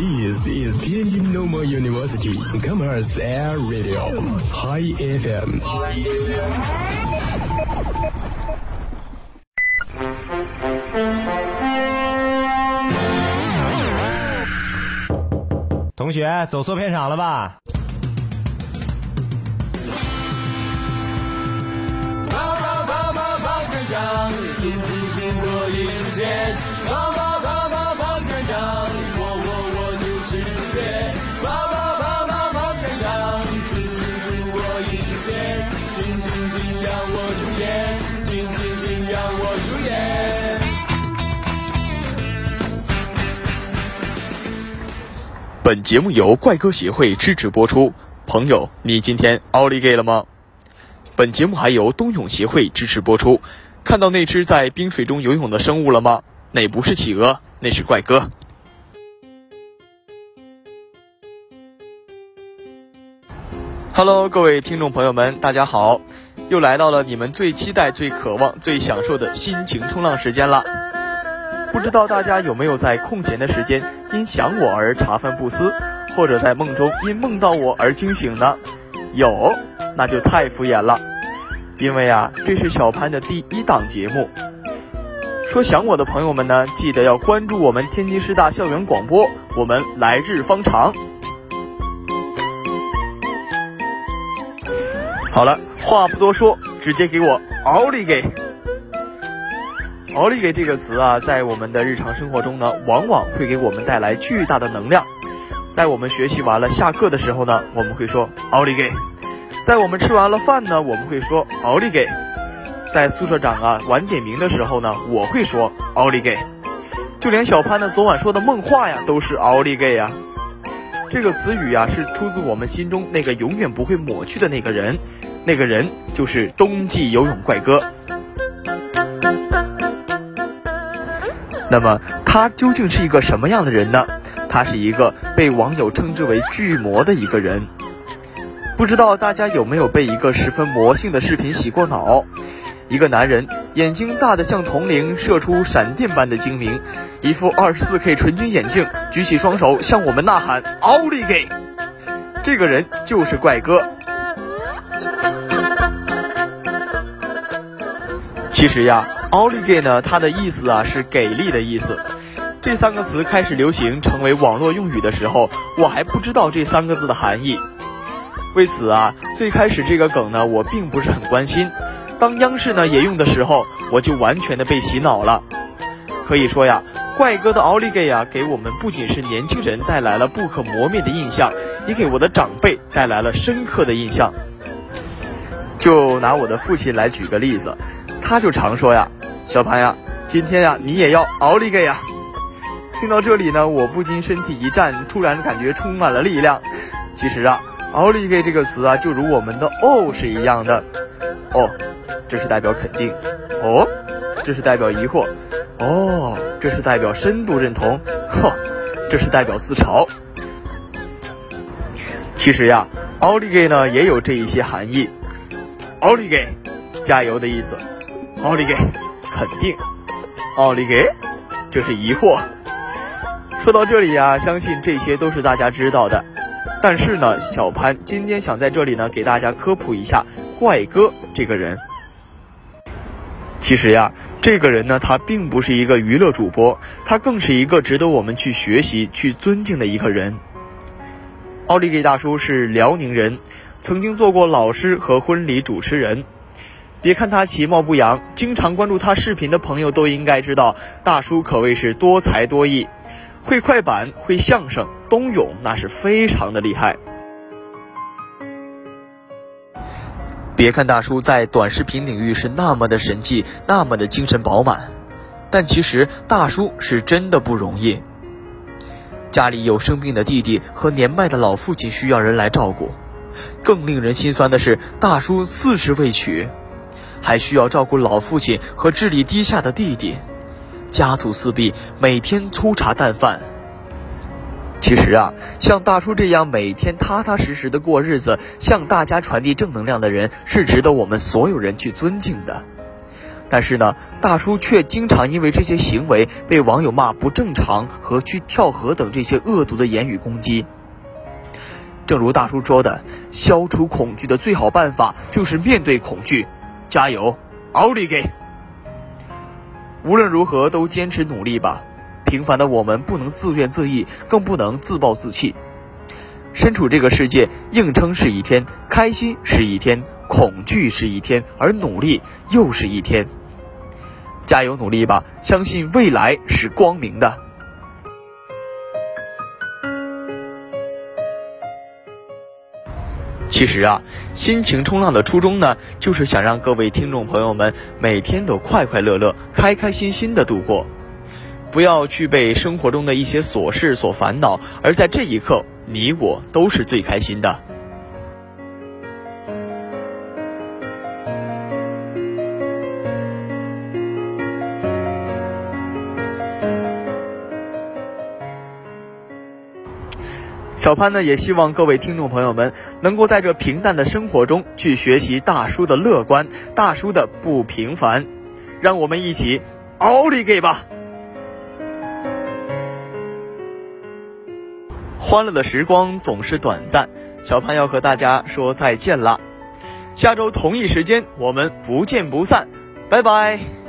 This is Tianjin Normal University Commerce Air Radio High FM。同学走错片场了吧？进进进让我出演，进进进让我出演。本节目由怪歌协会支持播出。朋友，你今天奥利给了吗？本节目还由冬泳协会支持播出。看到那只在冰水中游泳的生物了吗？那不是企鹅，那是怪哥。Hello，各位听众朋友们，大家好！又来到了你们最期待、最渴望、最享受的心情冲浪时间了。不知道大家有没有在空闲的时间因想我而茶饭不思，或者在梦中因梦到我而惊醒呢？有，那就太敷衍了。因为啊，这是小潘的第一档节目。说想我的朋友们呢，记得要关注我们天津师大校园广播，我们来日方长。好了，话不多说，直接给我奥利给！奥利给这个词啊，在我们的日常生活中呢，往往会给我们带来巨大的能量。在我们学习完了下课的时候呢，我们会说奥利给；在我们吃完了饭呢，我们会说奥利给；在宿舍长啊晚点名的时候呢，我会说奥利给。就连小潘呢昨晚说的梦话呀，都是奥利给呀。这个词语呀，是出自我们心中那个永远不会抹去的那个人，那个人就是冬季游泳怪哥。那么他究竟是一个什么样的人呢？他是一个被网友称之为巨魔的一个人。不知道大家有没有被一个十分魔性的视频洗过脑？一个男人眼睛大得像铜铃，射出闪电般的精明，一副二十四 K 纯金眼镜，举起双手向我们呐喊“奥利给”。这个人就是怪哥。其实呀，奥利给呢，它的意思啊是给力的意思。这三个词开始流行，成为网络用语的时候，我还不知道这三个字的含义。为此啊，最开始这个梗呢，我并不是很关心。当央视呢也用的时候，我就完全的被洗脑了。可以说呀，怪哥的奥利给呀，给我们不仅是年轻人带来了不可磨灭的印象，也给我的长辈带来了深刻的印象。就拿我的父亲来举个例子，他就常说呀：“小潘呀，今天呀，你也要奥利给呀。”听到这里呢，我不禁身体一颤，突然感觉充满了力量。其实啊，奥利给这个词啊，就如我们的哦是一样的。哦，这是代表肯定。哦，这是代表疑惑。哦，这是代表深度认同。呵，这是代表自嘲。其实呀，奥利给呢也有这一些含义。奥利给，加油的意思。奥利给，肯定。奥利给，这是疑惑。说到这里呀、相信这些都是大家知道的。但是呢，小潘今天想在这里呢给大家科普一下怪哥这个人。其实呀，这个人呢，他并不是一个娱乐主播，他更是一个值得我们去学习、去尊敬的一个人。奥利给大叔是辽宁人，曾经做过老师和婚礼主持人。别看他其貌不扬，经常关注他视频的朋友都应该知道，大叔可谓是多才多艺，会快板，会相声，冬泳那是非常的厉害。别看大叔在短视频领域是那么的神气，那么的精神饱满，但其实大叔是真的不容易。家里有生病的弟弟和年迈的老父亲需要人来照顾，更令人心酸的是，大叔四十未娶，还需要照顾老父亲和智力低下的弟弟，家徒四壁，每天粗茶淡饭。其实啊，像大叔这样每天踏踏实实的过日子，向大家传递正能量的人，是值得我们所有人去尊敬的。但是呢，大叔却经常因为这些行为被网友骂不正常和去跳河等这些恶毒的言语攻击。正如大叔说的，消除恐惧的最好办法就是面对恐惧，加油，奥利给！无论如何都坚持努力吧。平凡的我们不能自怨自艾，更不能自暴自弃。身处这个世界，硬撑是一天，开心是一天，恐惧是一天，而努力又是一天。加油努力吧，相信未来是光明的。其实啊，心情冲浪的初衷呢，就是想让各位听众朋友们每天都快快乐乐、开开心心的度过。不要去被生活中的一些琐事所烦恼，而在这一刻，你我都是最开心的。小潘呢，也希望各位听众朋友们能够在这平淡的生活中去学习大叔的乐观，大叔的不平凡。让我们一起奥利给吧！欢乐的时光总是短暂，小潘要和大家说再见了。下周同一时间，我们不见不散，拜拜。